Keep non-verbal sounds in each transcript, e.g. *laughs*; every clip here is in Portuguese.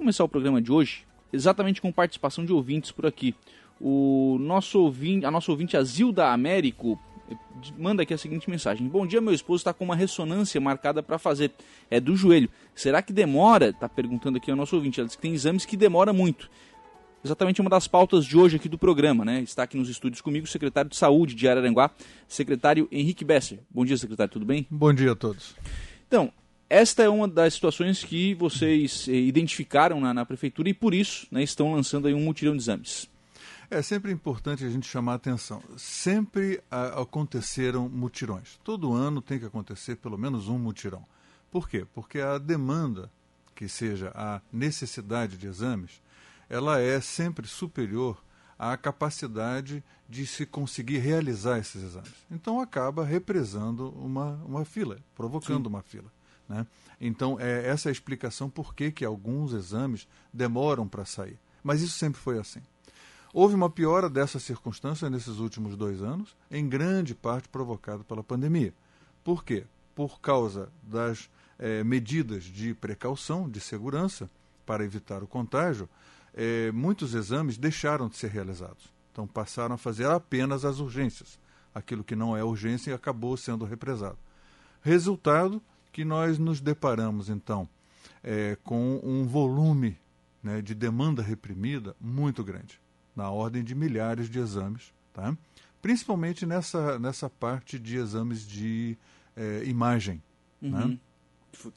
começar o programa de hoje exatamente com participação de ouvintes por aqui. O nosso ouvinte, a nossa ouvinte Azilda Américo manda aqui a seguinte mensagem: Bom dia, meu esposo está com uma ressonância marcada para fazer. É do joelho. Será que demora? Está perguntando aqui o nosso ouvinte. Ela diz que tem exames que demora muito. Exatamente uma das pautas de hoje aqui do programa, né? Está aqui nos estúdios comigo o secretário de Saúde de Araranguá, secretário Henrique Besser. Bom dia, secretário, tudo bem? Bom dia a todos. Então, esta é uma das situações que vocês eh, identificaram na, na, prefeitura e por isso né, estão lançando aí um mutirão de exames. É sempre importante a gente chamar a atenção. Sempre a, aconteceram mutirões. Todo ano tem que acontecer pelo menos um mutirão. Por quê? Porque a demanda, que seja a necessidade de exames, ela é sempre superior à capacidade de se conseguir realizar esses exames. Então acaba represando uma, uma fila, provocando Sim. uma fila. Né? Então, é essa é a explicação por que, que alguns exames demoram para sair. Mas isso sempre foi assim. Houve uma piora dessa circunstância nesses últimos dois anos, em grande parte provocado pela pandemia. Por quê? Por causa das é, medidas de precaução, de segurança, para evitar o contágio, é, muitos exames deixaram de ser realizados. Então passaram a fazer apenas as urgências. Aquilo que não é urgência acabou sendo represado. Resultado que nós nos deparamos, então, é, com um volume né, de demanda reprimida muito grande na ordem de milhares de exames, tá? principalmente nessa, nessa parte de exames de é, imagem. Né? Uhum. Né?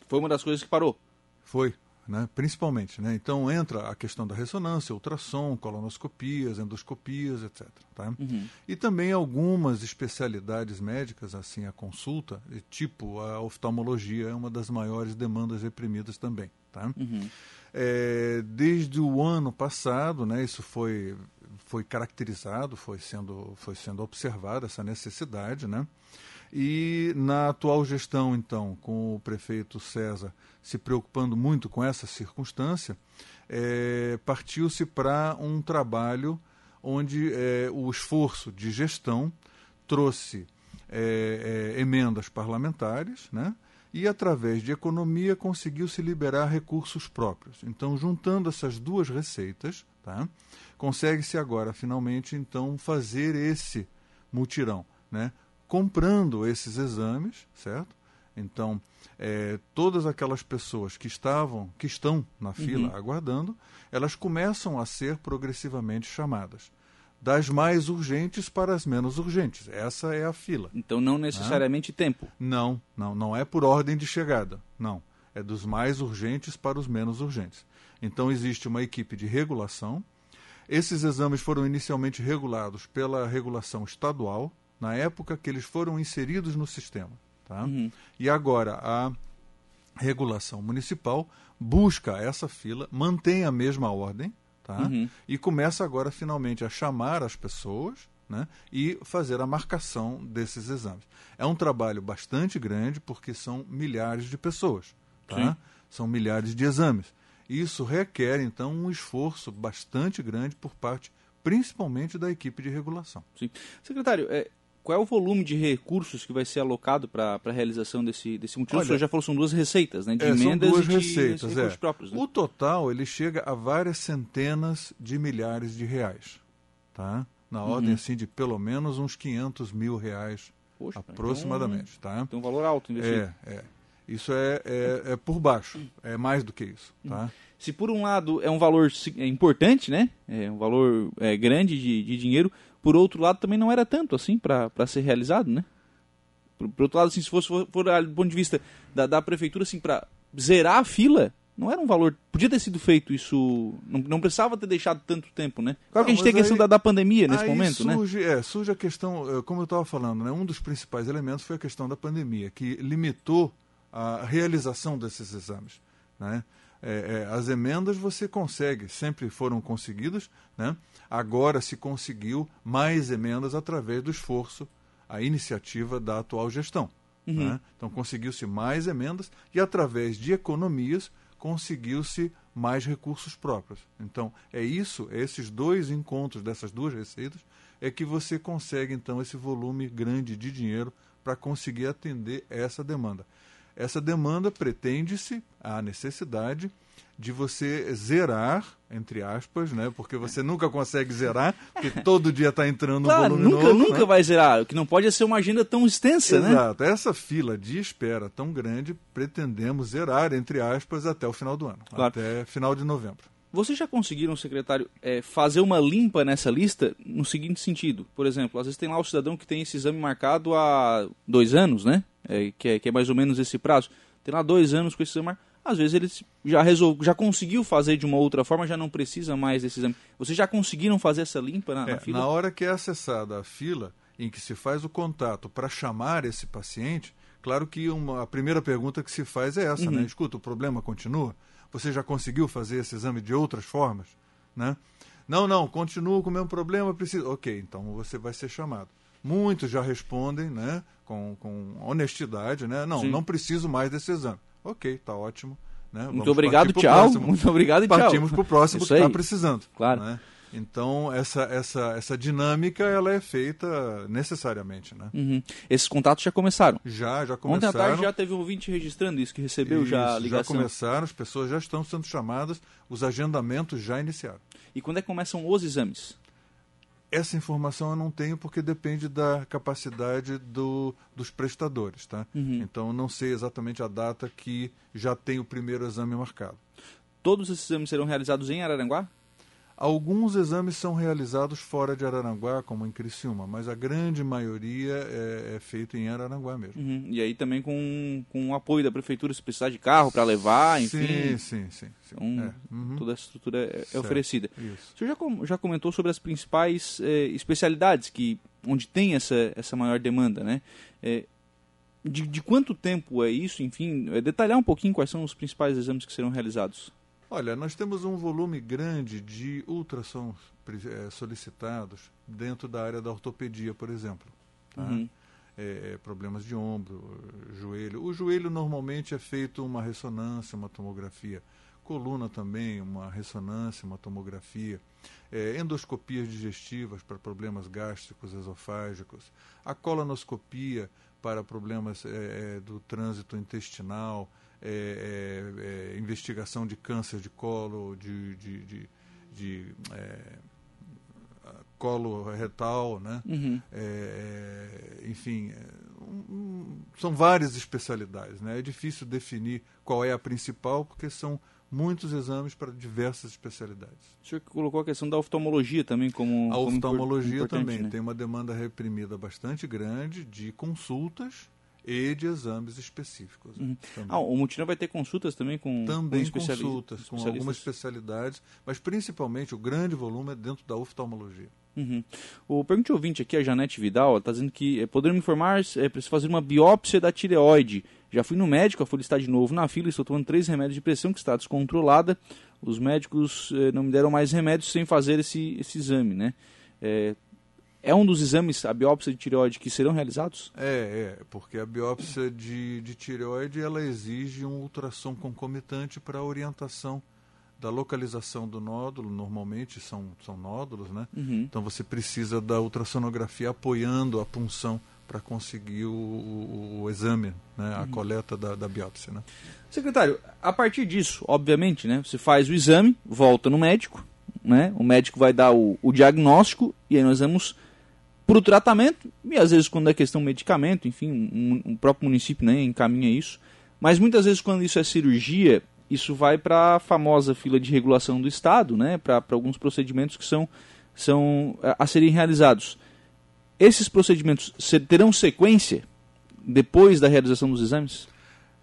Foi uma das coisas que parou. Foi, né? principalmente. Né? Então entra a questão da ressonância, ultrassom, colonoscopias, endoscopias, etc. Tá? Uhum. E também algumas especialidades médicas, assim, a consulta, tipo a oftalmologia é uma das maiores demandas reprimidas também. Tá? Uhum. É, desde o ano passado, né, isso foi, foi caracterizado, foi sendo, foi sendo observada essa necessidade, né? E na atual gestão, então, com o prefeito César se preocupando muito com essa circunstância, é, partiu-se para um trabalho onde é, o esforço de gestão trouxe é, é emendas parlamentares, né? e, através de economia, conseguiu-se liberar recursos próprios. Então, juntando essas duas receitas, tá, consegue-se agora, finalmente, então, fazer esse mutirão, né, comprando esses exames, certo? Então, é, todas aquelas pessoas que estavam, que estão na fila uhum. aguardando, elas começam a ser progressivamente chamadas das mais urgentes para as menos urgentes. Essa é a fila. Então não necessariamente tempo. Não, não, não é por ordem de chegada. Não, é dos mais urgentes para os menos urgentes. Então existe uma equipe de regulação. Esses exames foram inicialmente regulados pela regulação estadual, na época que eles foram inseridos no sistema. Tá? Uhum. E agora a regulação municipal busca essa fila, mantém a mesma ordem, Tá? Uhum. E começa agora finalmente a chamar as pessoas né, e fazer a marcação desses exames. É um trabalho bastante grande porque são milhares de pessoas, tá? são milhares de exames. Isso requer, então, um esforço bastante grande por parte, principalmente, da equipe de regulação. Sim. Secretário, é, qual é o volume de recursos que vai ser alocado para a realização desse, desse mutirão? Olha, o senhor já falou são duas receitas, né? De é, emendas são duas e de receitas, é. próprios. Né? O total ele chega a várias centenas de milhares de reais, tá? Na uhum. ordem assim de pelo menos uns 500 mil reais Poxa, aproximadamente, então, tá? Tem um valor alto investido. É, é. Isso é, é, é, por baixo, é mais do que isso, tá? Se por um lado é um valor é importante, né? É um valor é, grande de, de dinheiro, por outro lado, também não era tanto assim para ser realizado, né? Por, por, outro lado, assim, se fosse for, for do ponto de vista da, da prefeitura, assim, para zerar a fila, não era um valor. Podia ter sido feito isso. Não, não precisava ter deixado tanto tempo, né? Claro que a gente tem a questão da, da pandemia nesse momento, né? surge, né? É, surge a questão, eh, como eu estava falando, né? Um dos principais elementos foi a questão da pandemia, que limitou a realização desses exames. Né? É, é, as emendas você consegue, sempre foram conseguidas, né? agora se conseguiu mais emendas através do esforço, a iniciativa da atual gestão. Uhum. Né? Então conseguiu-se mais emendas e através de economias conseguiu-se mais recursos próprios. Então é isso, é esses dois encontros dessas duas receitas é que você consegue então esse volume grande de dinheiro para conseguir atender essa demanda. Essa demanda pretende-se, a necessidade, de você zerar, entre aspas, né? Porque você nunca consegue zerar, porque todo dia está entrando claro, um volume nunca, novo. Nunca né? vai zerar. O que não pode é ser uma agenda tão extensa, Exato. né? Exato. Essa fila de espera tão grande, pretendemos zerar, entre aspas, até o final do ano. Claro. Até final de novembro. Vocês já conseguiram, secretário, é, fazer uma limpa nessa lista no seguinte sentido? Por exemplo, às vezes tem lá o cidadão que tem esse exame marcado há dois anos, né? É, que, é, que é mais ou menos esse prazo. Tem lá dois anos com esse exame marcado. Às vezes ele já resolve, já conseguiu fazer de uma outra forma, já não precisa mais desse exame. Vocês já conseguiram fazer essa limpa na, É, na fila? na hora que é acessada a fila, em que se faz o contato para chamar esse paciente, claro que uma, a primeira pergunta que se faz é essa, Uhum. né? Escuta, o problema continua? Você já conseguiu fazer esse exame de outras formas? Né? Não, não, continua com o mesmo problema, precisa. Ok, então você vai ser chamado. Muitos já respondem né, com, com honestidade, né? Não, Sim. não preciso mais desse exame. Ok, tá ótimo. Né? Muito Vamos obrigado, tchau. próximo. Muito obrigado e tchau. Partimos para o próximo Isso que está precisando. Claro. né? Então, essa, essa, essa dinâmica ela é feita necessariamente. Né? Uhum. Esses contatos já começaram. Já, já Ontem começaram. à tarde já teve um ouvinte registrando isso, que recebeu já a Isso, ligação. começaram, as pessoas já estão sendo chamadas, os agendamentos já iniciaram. E quando é que começam os exames? Essa informação eu não tenho porque depende da capacidade do, dos prestadores. Tá? Uhum. Então, não sei exatamente a data que já tem o primeiro exame marcado. Todos esses exames serão realizados em Araranguá? Alguns exames são realizados fora de Araranguá, como em Criciúma, mas a grande maioria é, é feita em Araranguá mesmo. Uhum. E aí também com, com o apoio da prefeitura, se precisar de carro para levar, enfim. Sim, sim, sim. sim. Então, É, uhum. Toda essa estrutura é, é Certo. oferecida. Isso. O senhor já, já comentou sobre as principais eh, especialidades que, onde tem essa, essa maior demanda, né? Eh, de, de quanto tempo é isso? Enfim, detalhar um pouquinho quais são os principais exames que serão realizados. Olha, nós temos um volume grande de ultrassons eh, solicitados dentro da área da ortopedia, por exemplo. tá? Uhum. É, é, problemas de ombro, joelho. O joelho normalmente é feito uma ressonância, uma tomografia. Coluna também, uma ressonância, uma tomografia. É, endoscopias digestivas para problemas gástricos, esofágicos. A colonoscopia para problemas é, é, do trânsito intestinal. É, é, é, investigação de câncer de colo, de, de, de, de, é, colo retal, né? Uhum. É, enfim, um- um- são várias especialidades. Né? É difícil definir qual é a principal, porque são muitos exames para diversas especialidades. O senhor colocou a questão da oftalmologia também como. A como oftalmologia importante, também né? tem uma demanda reprimida bastante grande de consultas e de exames específicos. né? Uhum. Ah, o Mutirão vai ter consultas também com, Também com consultas, com algumas especialidades, mas principalmente o grande volume é dentro da oftalmologia. Uhum. O pergunte ouvinte aqui, a Janete Vidal, está dizendo que é, me informar, é preciso fazer uma biópsia da tireoide. Já fui no médico, a folha está de novo na fila, estou tomando três remédios de pressão que está descontrolada. Os médicos eh, não me deram mais remédios sem fazer esse, esse exame, né? É, é um dos exames, a biópsia de tireoide, que serão realizados? É, é, porque a biópsia de, de tireoide ela exige um ultrassom concomitante para a orientação da localização do nódulo, normalmente são, são nódulos, né? Uhum. Então você precisa da ultrassonografia apoiando a punção para conseguir o, o- o exame, né? a coleta da, da biópsia. Né? Secretário, a partir disso, obviamente, né, você faz o exame, volta no médico, né, o médico vai dar o, o diagnóstico e aí nós vamos para o tratamento e às vezes quando é questão de medicamento, enfim, um, um próprio município né, encaminha isso, mas muitas vezes quando isso é cirurgia, isso vai para a famosa fila de regulação do Estado, né, para alguns procedimentos que são, são a, a serem realizados. Esses procedimentos terão sequência depois da realização dos exames?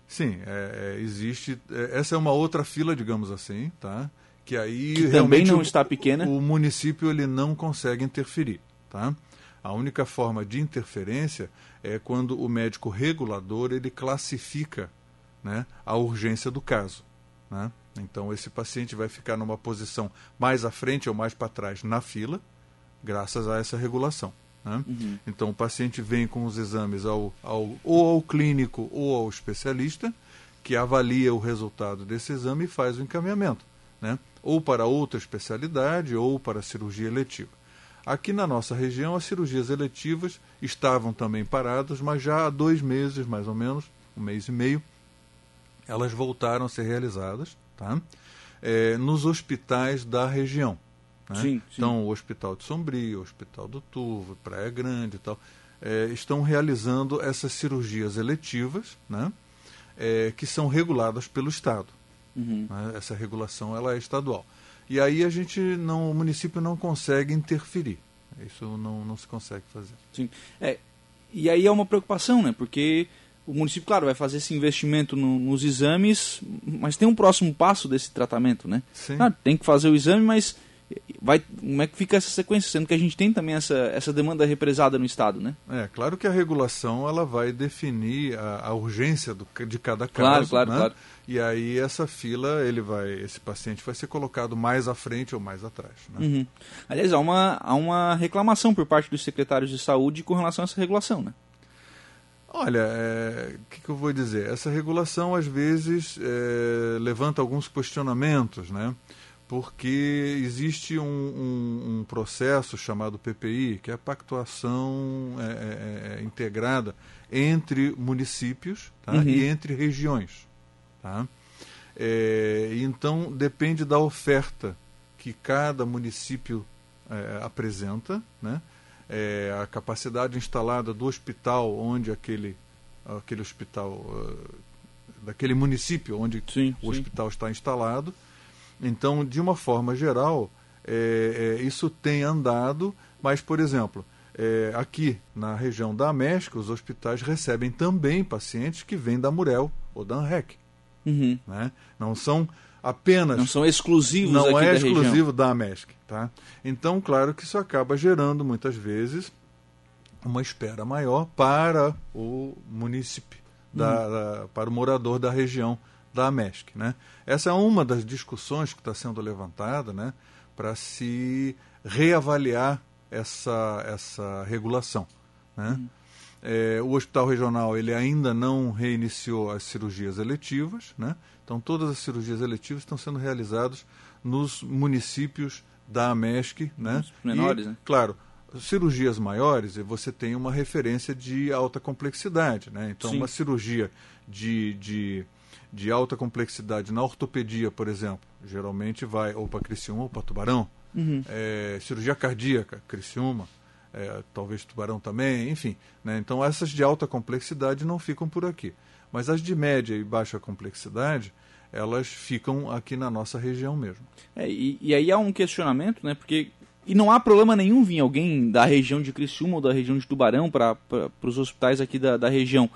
Sim, é, é, existe. é, essa é uma outra fila, digamos assim, tá? Que aí Que também não o- está pequena. O município ele não consegue interferir, tá? A única forma de interferência é quando o médico regulador ele classifica, né, a urgência do caso, né? Então esse paciente vai ficar numa posição mais à frente ou mais para trás na fila, graças a essa regulação. Né? Uhum. Então o paciente vem com os exames ao, ao, ou ao clínico ou ao especialista, que avalia o resultado desse exame e faz o encaminhamento, né? ou para outra especialidade ou para cirurgia eletiva. Aqui na nossa região, as cirurgias eletivas estavam também paradas, mas já há dois meses, mais ou menos, um mês e meio, elas voltaram a ser realizadas. tá? É, nos hospitais da região. Né? Sim, sim. Então, o Hospital de Sombrio, o Hospital do Turvo, Praia Grande e tal, é, estão realizando essas cirurgias eletivas, né? É, que são reguladas pelo Estado. Uhum. Né? Essa regulação ela é estadual. E aí a gente não, o município não consegue interferir. Isso não, não se consegue fazer. Sim. É, e aí é uma preocupação, né? Porque o município, claro, vai fazer esse investimento no- nos exames, mas tem um próximo passo desse tratamento, né? Sim. Claro, tem que fazer o exame, mas vai, como é que fica essa sequência? Sendo que a gente tem também essa, essa demanda represada no Estado, né? É, claro que a regulação ela vai definir a, a urgência do, de cada caso. Claro, claro, né? claro. E aí essa fila, ele vai, esse paciente vai ser colocado mais à frente ou mais atrás. Né? Uhum. Aliás, há uma, há uma reclamação por parte dos secretários de saúde com relação a essa regulação, né? Olha, é, o que, que eu vou dizer? Essa regulação às vezes é, levanta alguns questionamentos, né? Porque existe um, um- um processo chamado PPI, que é a pactuação é, é, é, integrada entre municípios tá? Uhum. e entre regiões. Tá? É, então depende da oferta que cada município é, apresenta, né? É, a capacidade instalada do hospital onde aquele aquele hospital eh, daquele município onde Sim, o sim. hospital está instalado. Então, de uma forma geral, é, é, isso tem andado, mas, por exemplo, é, aqui na região da América, os hospitais recebem também pacientes que vêm da Murel ou da ANREC. Uhum. Né? Não são apenas Não são exclusivos não é da exclusivo região. da AMESC. Tá? Então, claro que isso acaba gerando, muitas vezes, uma espera maior para o munícipe, da- para o morador da região da AMESC. Né? Essa é uma das discussões que está sendo levantada né, para se reavaliar essa, essa regulação. Né? É, o hospital regional ele ainda não reiniciou as cirurgias eletivas, né? então todas as cirurgias eletivas estão sendo realizadas nos municípios da AMESC. Né? Os menores, e, né? Claro, cirurgias maiores você tem uma referência de alta complexidade. Né? Então, Sim. uma cirurgia de, de, de alta complexidade na ortopedia, por exemplo, geralmente vai ou para Criciúma ou para Tubarão. Uhum. É, cirurgia cardíaca, Criciúma, é, talvez Tubarão também, enfim. Né? Então, essas de alta complexidade não ficam por aqui. Mas as de média e baixa complexidade, elas ficam aqui na nossa região mesmo. É, e, e aí há um questionamento, né? Porque. E não há problema nenhum vir alguém da região de Criciúma ou da região de Tubarão para os hospitais aqui da, da região.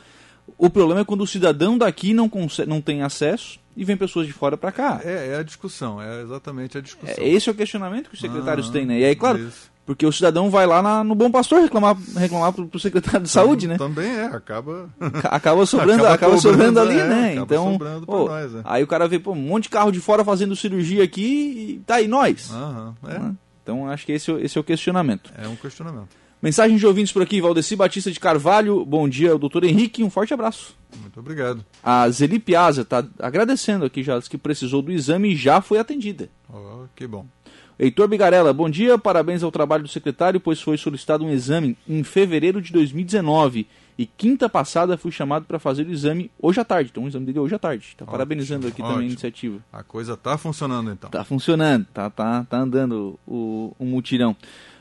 O problema é quando o cidadão daqui não, consegue, não tem acesso e vem pessoas de fora para cá. É, é a discussão, é exatamente a discussão. É, esse é o questionamento que os secretários Ah, têm, né? E aí, claro, isso. porque o cidadão vai lá na- no Bom Pastor reclamar, reclamar pro, pro secretário de saúde, né? Também é, acaba. Ca- Acaba *laughs* sobrando, Acaba acaba, sobrando cobrando, ali, é, né? acaba Então, sobrando pra pô, nós, é. aí o cara vê, pô, um monte de carro de fora fazendo cirurgia aqui e tá aí nós. Aham, né? Então, acho que esse, é o- esse é o questionamento. é, é um questionamento. Mensagem de ouvintes por aqui, Valdeci Batista de Carvalho. Bom dia, doutor Henrique, um forte abraço. Muito obrigado. A Zeli Piazza está agradecendo aqui, já disse que precisou do exame e já foi atendida. Ó, que bom. Heitor Bigarella, bom dia, parabéns ao trabalho do secretário, pois foi solicitado um exame em fevereiro de 2019 e quinta passada fui chamado para fazer o exame hoje à tarde. Então o exame dele é hoje à tarde. Está Ótimo, parabenizando aqui também a ótimo. iniciativa. A coisa está funcionando então. Tá funcionando, tá, tá, tá andando o, o mutirão.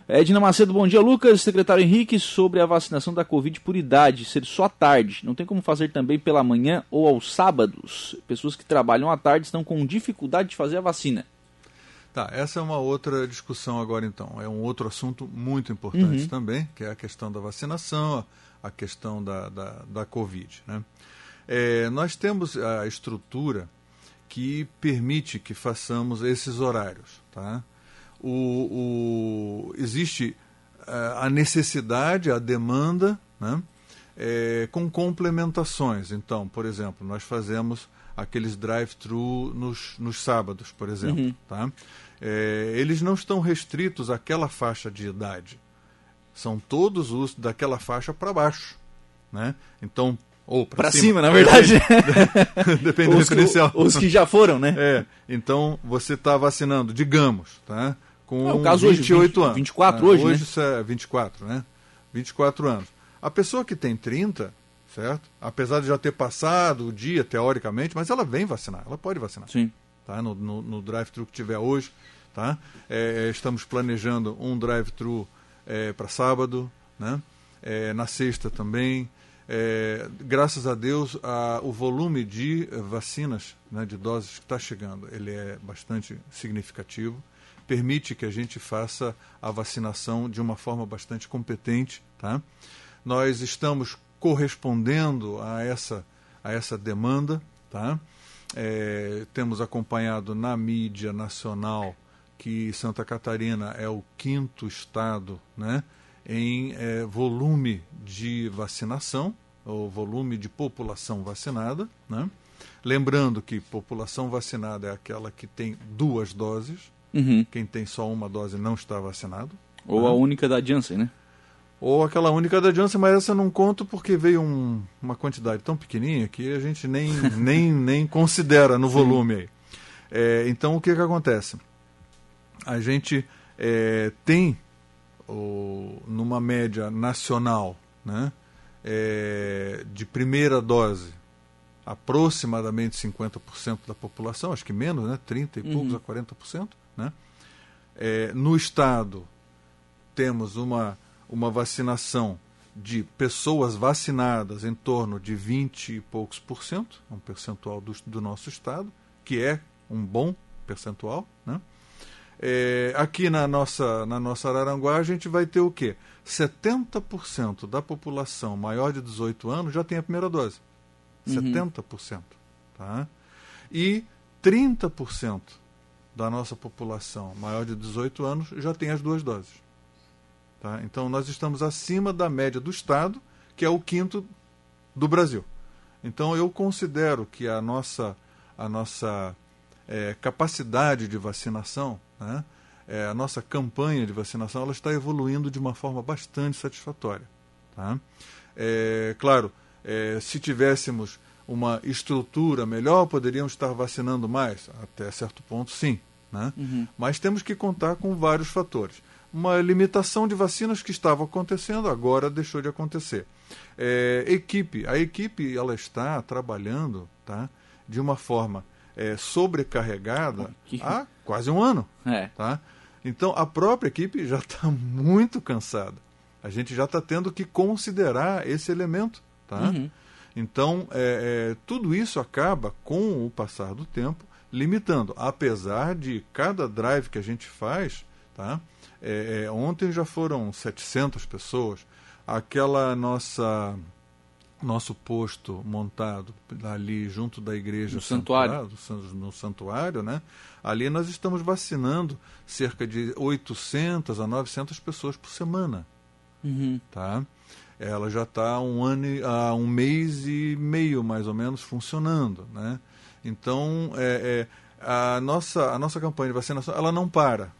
Edna Macedo, bom dia, Lucas. Secretário Henrique, sobre a vacinação da Covid por idade, ser só à tarde. Não tem como fazer também pela manhã ou aos sábados. Pessoas que trabalham à tarde estão com dificuldade de fazer a vacina. Tá, essa é uma outra discussão agora então. É um outro assunto muito importante Uhum. também, que é a questão da vacinação, a questão da, da, da Covid. Né? É, nós temos a estrutura que permite que façamos esses horários. Tá? O, o- existe eh, a necessidade, a demanda, né? É, com complementações. Então, por exemplo, nós fazemos aqueles drive-thru nos, nos sábados, por exemplo. Uhum. Tá? É, eles não estão restritos àquela faixa de idade. São todos os daquela faixa para baixo. Né? Então, ou Para cima, na verdade. *laughs* Depende do referencial. os que já foram, né? É, então você está vacinando, digamos, tá? Com É o caso hoje, 28 20, anos. 24 tá? hoje, né? Hoje isso é 24, né? 24 anos. A pessoa que tem 30, certo? Apesar de já ter passado o dia, teoricamente, mas ela vem vacinar, ela pode vacinar. Sim. tá? no, no, no drive-thru que tiver hoje. Tá? É, estamos planejando um drive-thru é, para sábado, né? É, na sexta também. É, graças a Deus, a, o volume de vacinas, né, de doses que está chegando, ele é bastante significativo. Permite que a gente faça a vacinação de uma forma bastante competente. Tá? Nós estamos correspondendo a essa, a essa demanda. Tá? É, temos acompanhado na mídia nacional que Santa Catarina é o quinto estado né, em é, volume de vacinação, ou volume de população vacinada. Né? Lembrando que população vacinada é aquela que tem duas doses. Uhum. Quem tem só uma dose não está vacinado. Ou né? a única da Janssen, né? Ou aquela única da Janssen, mas essa eu não conto porque veio um, uma quantidade tão pequenininha que a gente nem, *laughs* nem, nem considera no volume aí. É, então, o que, que acontece? A gente é, tem o, numa média nacional né, é, de primeira dose aproximadamente 50% da população, acho que menos, né, 30 e poucos uhum. a 40%. Né? É, no estado temos uma, uma vacinação de pessoas vacinadas em torno de 20 e poucos por cento, um percentual do, do nosso estado, que é um bom percentual. Né? É, aqui na nossa, na nossa Araranguá, a gente vai ter o quê? 70% da população maior de 18 anos já tem a primeira dose. Uhum. 70%. Tá? E 30% da nossa população maior de 18 anos já tem as duas doses. Tá? Então, nós estamos acima da média do Estado, que é o quinto do Brasil. Então, eu considero que a nossa, a nossa é, capacidade de vacinação né? É, a nossa campanha de vacinação ela está evoluindo de uma forma bastante satisfatória. Tá? É, claro, é, se tivéssemos uma estrutura melhor, poderíamos estar vacinando mais? Até certo ponto, sim. Né? Uhum. Mas temos que contar com vários fatores. Uma limitação de vacinas que estava acontecendo, agora deixou de acontecer. É, equipe, a equipe ela está trabalhando tá, de uma forma é, sobrecarregada há quase um ano. É. Tá? Então a própria equipe já está *laughs* muito cansada. A gente já está tendo que considerar esse elemento. Tá? Uhum. Então é, é, tudo isso acaba, com o passar do tempo, limitando. Apesar de cada drive que a gente faz, tá? É, é, ontem já foram 700 pessoas. Aquela nossa nosso posto montado ali junto da igreja no santuário, no santuário, né? Ali nós estamos vacinando cerca de 800 a 900 pessoas por semana, uhum. tá? Ela já está um ano, há um mês e meio mais ou menos funcionando, né? Então é, é, a nossa a nossa campanha de vacinação ela não para.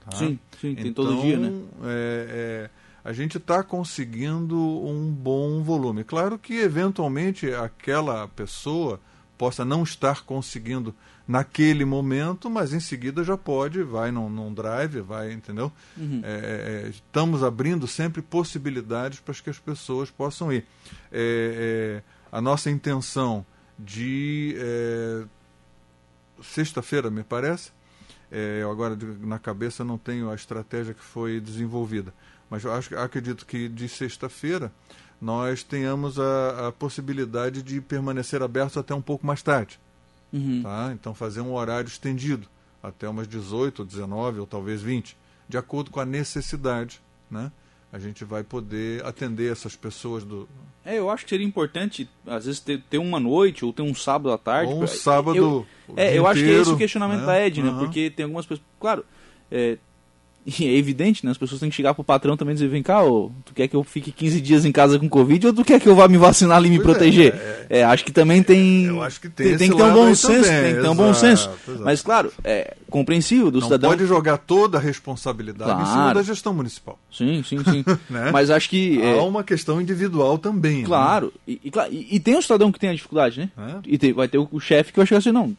Tá? Sim, sim, tem então, todo dia, né? É, é a gente está conseguindo um bom volume. Claro que, eventualmente, aquela pessoa possa não estar conseguindo naquele momento, mas em seguida já pode, vai num, num drive, vai, entendeu? Uhum. É, é, estamos abrindo sempre possibilidades para que as pessoas possam ir. É, é a nossa intenção de é, sexta-feira, me parece, é, eu agora na cabeça não tenho a estratégia que foi desenvolvida, mas eu acho, acredito que de sexta-feira nós tenhamos a, a, possibilidade de permanecer abertos até um pouco mais tarde. Uhum. Tá? Então fazer um horário estendido, até umas 18, ou 19 ou talvez 20, de acordo com a necessidade. Né? A gente vai poder atender essas pessoas do. É, eu acho que seria importante, às vezes, ter, ter uma noite ou ter um sábado à tarde. Ou um sábado. Eu, é, eu acho que é esse o questionamento né? da Ed, né? Uhum. Porque tem algumas pessoas. Claro, é, e é evidente, né? As pessoas têm que chegar pro patrão também e dizer, vem cá, ô, tu quer que eu fique 15 dias em casa com Covid ou tu quer que eu vá me vacinar ali e me pois é, proteger? É, é, é, acho que também tem. Eu acho que tem. Tem, que ter um bom senso, também, tem que ter um bom senso. Exato. Mas claro, é compreensível do Não cidadão. pode jogar toda a responsabilidade claro. em cima da gestão municipal. Sim, sim, sim. *laughs* né? Mas acho que. Há é uma questão individual também. Né? Claro. Né? E, e, e, tem um cidadão que tem a dificuldade, né? É. E tem, vai ter o, o chefe que vai chegar assim, não.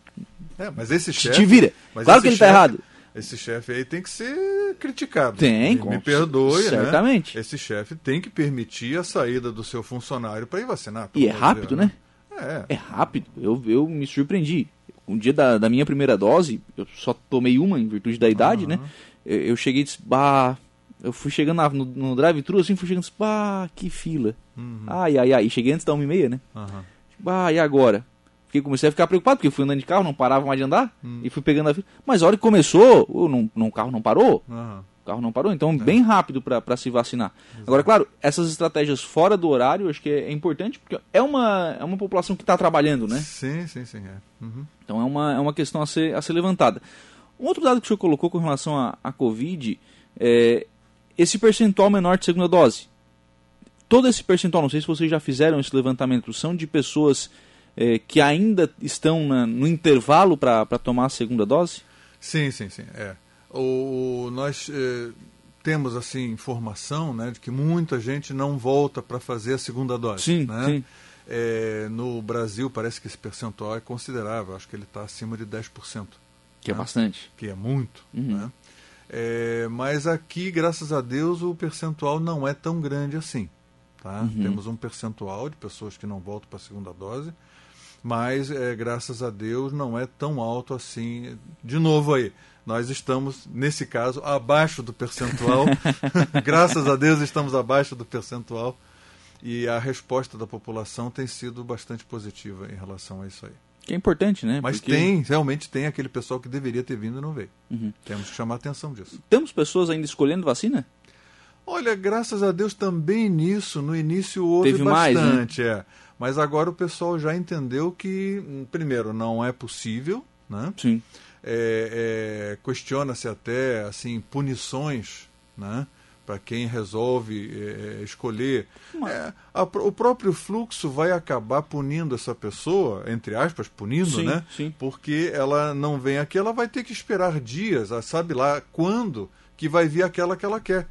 É, mas esse chefe. Te vira. Claro que ele está errado esse chefe aí tem que ser criticado. Tem, me, me perdoe, né? certamente. Né? Esse chefe tem que permitir a saída do seu funcionário para ir vacinar. E é rápido, né? É. É rápido. Eu, eu me surpreendi. um dia da, da minha primeira dose, eu só tomei uma em virtude da idade, uhum. né? Eu, eu, cheguei e disse, bah, eu fui chegando na, no, no drive-thru assim, fui chegando e disse, bah, que fila. Uhum. Ai, ai, ai. E cheguei antes da uma e meia, né? Uhum. Bah, e agora? Fiquei, comecei a ficar preocupado, porque eu fui andando de carro, não parava mais de andar, uhum. e fui pegando a fila. Mas a hora que começou, o não, não, carro não parou. O carro não parou, então é. bem rápido para se vacinar. Exato. Agora, claro, essas estratégias fora do horário, acho que é, é importante, porque é uma, é uma população que está trabalhando, né? Sim, sim, sim. É. Uhum. Então é uma, é uma questão a ser, a ser levantada. Um outro dado que o senhor colocou com relação à, à Covid é esse percentual menor de segunda dose. Todo esse percentual, não sei se vocês já fizeram esse levantamento, são de pessoas é, que ainda estão na, no intervalo para tomar a segunda dose? Sim, sim, sim. É. O, nós eh, temos assim informação né, de que muita gente não volta para fazer a segunda dose. Sim, né? sim. É, no Brasil parece que esse percentual é considerável, acho que ele está acima de 10%. Que é né? é bastante. Que é muito. Uhum. Né? É, mas aqui, graças a Deus, o percentual não é tão grande assim. Tá? Uhum. Temos um percentual de pessoas que não voltam para a segunda dose, mas é, graças a Deus não é tão alto assim. De novo aí, nós estamos, nesse caso, abaixo do percentual. *laughs* Graças a Deus estamos abaixo do percentual. E a resposta da população tem sido bastante positiva em relação a isso aí. Que é importante, né? Mas Porque... tem, realmente tem aquele pessoal que deveria ter vindo e não veio. Uhum. Temos que chamar a atenção disso. Temos pessoas ainda escolhendo vacina? Olha, graças a Deus também nisso, no início houve Teve bastante, mais, né? é. Mas agora o pessoal já entendeu que, hum, primeiro, não é possível, né? Sim é, é, questiona-se até assim punições, né? Para quem resolve é, escolher, é, a, o próprio fluxo vai acabar punindo essa pessoa, entre aspas, punindo, sim, né? Sim. Porque ela não vem aqui, ela vai ter que esperar dias, sabe lá quando que vai vir aquela que ela quer,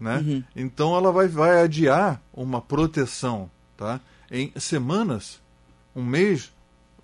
né? Uhum. Então ela vai, vai adiar uma proteção, tá? Em semanas, um mês,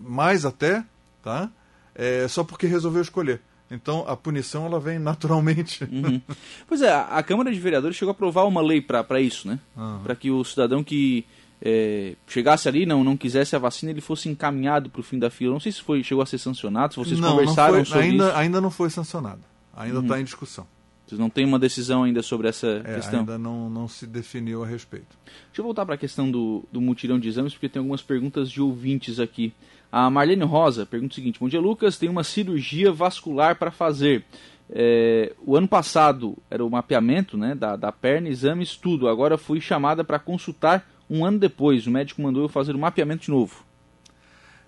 mais até, tá? é, só porque resolveu escolher. Então a punição ela vem naturalmente. Uhum. Pois é, a Câmara de Vereadores chegou a aprovar uma lei para isso, né? Uhum. Para que o cidadão que é, chegasse ali não não quisesse a vacina ele fosse encaminhado para o fim da fila. Não sei se foi chegou a ser sancionado, se vocês não, conversaram não foi, sobre ainda, isso. Ainda não foi sancionado. Ainda está uhum. em discussão. Vocês não têm uma decisão ainda sobre essa é, questão? Ainda não, não se definiu a respeito. Deixa eu voltar para a questão do, do mutirão de exames, porque tem algumas perguntas de ouvintes aqui. A Marlene Rosa pergunta o seguinte: Bom dia, Lucas. Tem uma cirurgia vascular para fazer. É, o ano passado era o mapeamento né, da, da perna, exames, tudo. Agora fui chamada para consultar um ano depois. O médico mandou eu fazer o mapeamento de novo.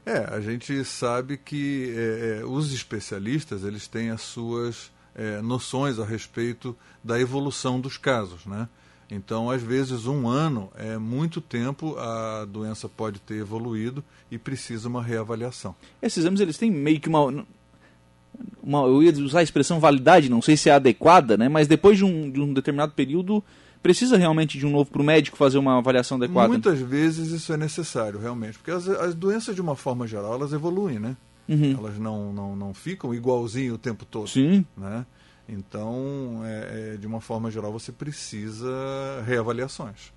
É, a gente sabe que é, é os especialistas eles têm as suas é, noções a respeito da evolução dos casos, né? Então, às vezes, um ano é muito tempo, a doença pode ter evoluído e precisa uma reavaliação. Esses exames, eles têm meio que uma, uma eu ia usar a expressão validade, não sei se é adequada, né? mas depois de um, de um determinado período, precisa realmente de um novo para o médico fazer uma avaliação adequada? Muitas vezes isso é necessário, realmente, porque as, as doenças, de uma forma geral, elas evoluem, né? Uhum. Elas não, não, não ficam igualzinho o tempo todo. Sim. Né? Então, é, é, de uma forma geral, você precisa reavaliações.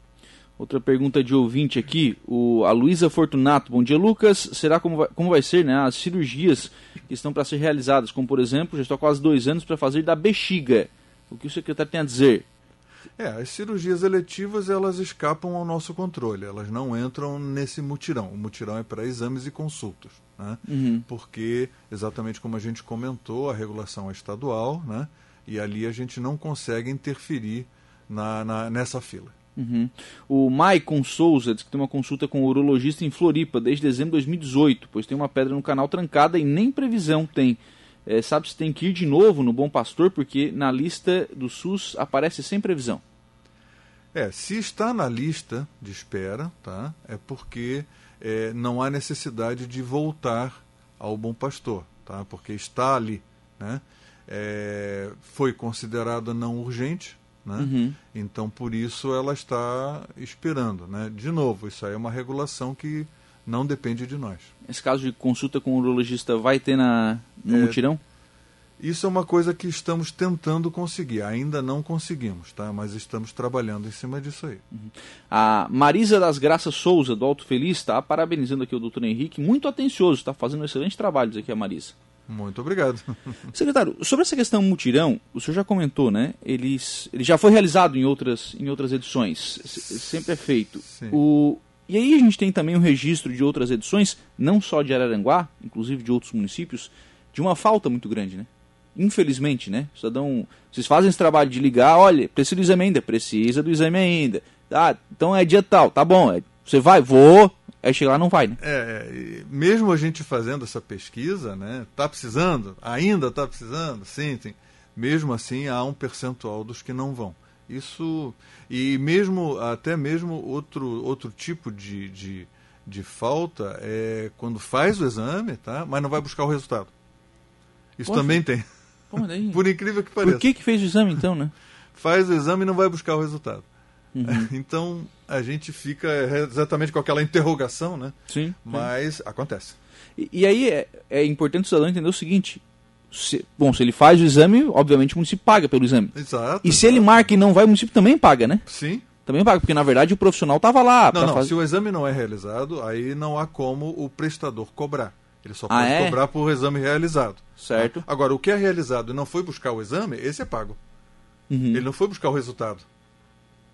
Outra pergunta de ouvinte aqui, o, a Luísa Fortunato. Bom dia, Lucas. Será como vai, como vai ser né, as cirurgias que estão para ser realizadas? Como, por exemplo, já estou há quase dois anos para fazer da bexiga. O que o secretário tem a dizer? É, as cirurgias eletivas elas escapam ao nosso controle, elas não entram nesse mutirão. O mutirão é para exames e consultas, né? Uhum. porque, exatamente como a gente comentou, a regulação é estadual, né? e ali a gente não consegue interferir na, na nessa fila. Uhum. O Maicon Souza diz que tem uma consulta com o urologista em Floripa desde dezembro de 2018, pois tem uma pedra no canal trancada e nem previsão tem. É, sabe se tem que ir de novo no Bom Pastor, porque na lista do SUS aparece sem previsão. É, se está na lista de espera, tá? É porque é, não há necessidade de voltar ao Bom Pastor, tá? Porque está ali, né? é, foi considerada não urgente, né? Uhum. então por isso ela está esperando. Né? De novo, isso aí é uma regulação que não depende de nós. Esse caso de consulta com o urologista vai ter na, no é, mutirão? Isso é uma coisa que estamos tentando conseguir. Ainda não conseguimos, tá? Mas estamos trabalhando em cima disso aí. Uhum. A Marisa das Graças Souza, do Alto Feliz, está parabenizando aqui o doutor Henrique. Muito atencioso, está fazendo um excelente trabalho aqui a Marisa. Muito obrigado. *laughs* Secretário, sobre essa questão mutirão, o senhor já comentou, né? Ele, ele já foi realizado em outras, em outras edições, sempre é feito. Sim. O, e aí a gente tem também um registro de outras edições, não só de Araranguá, inclusive de outros municípios, de uma falta muito grande, né? Infelizmente, né? O cidadão, vocês fazem esse trabalho de ligar, olha, precisa do exame ainda, precisa do exame ainda. Ah, então é dia tal, tá bom. É, você vai, vou, aí chega lá não vai, né? É, mesmo a gente fazendo essa pesquisa, né? Tá precisando? Ainda tá precisando? Sim, sim. Mesmo assim, há um percentual dos que não vão. Isso e mesmo até mesmo outro outro tipo de, de, de falta é quando faz o exame, tá? Mas não vai buscar o resultado. Isso Poxa. também tem. *laughs* Por incrível que pareça. Por que, que fez o exame então, né? Faz o exame e não vai buscar o resultado. Uhum. *laughs* Então a gente fica exatamente com aquela interrogação, né? Sim. Mas sim. acontece. E, e aí é, é, importante o cidadão entender o seguinte: se, bom, se ele faz o exame, obviamente o município paga pelo exame. Exato. E se ele marca e não vai, o município também paga, né? Sim. Também paga, porque na verdade o profissional estava lá. Não, não. Fazer... Se o exame não é realizado, aí não há como o prestador cobrar. Ele só ah, pode é? cobrar por exame realizado. Certo. Agora, o que é realizado e não foi buscar o exame, esse é pago. Uhum. Ele não foi buscar o resultado.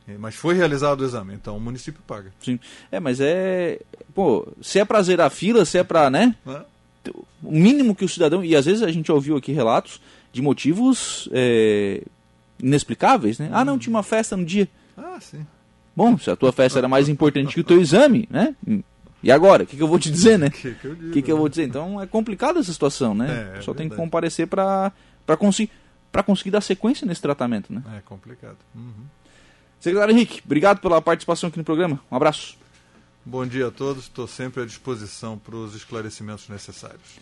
É, mas foi realizado o exame, então o município paga. Sim. É, mas é. Pô, se é pra zerar a fila, se é pra, né? É. O mínimo que o cidadão. E às vezes a gente ouviu aqui relatos de motivos é, inexplicáveis, né? Ah, não, tinha uma festa no dia. Ah, sim. Bom, se a tua festa era mais importante que o teu exame, né? E agora? O que, que, eu vou te dizer, né? *laughs* O que, que, eu, que, que eu vou dizer? Então é complicado essa situação, né? É, é Só tem que comparecer para conseguir, conseguir dar sequência nesse tratamento, né? É complicado. Uhum. Secretário Henrique, obrigado pela participação aqui no programa. Um abraço. Bom dia a todos. Estou sempre à disposição para os esclarecimentos necessários.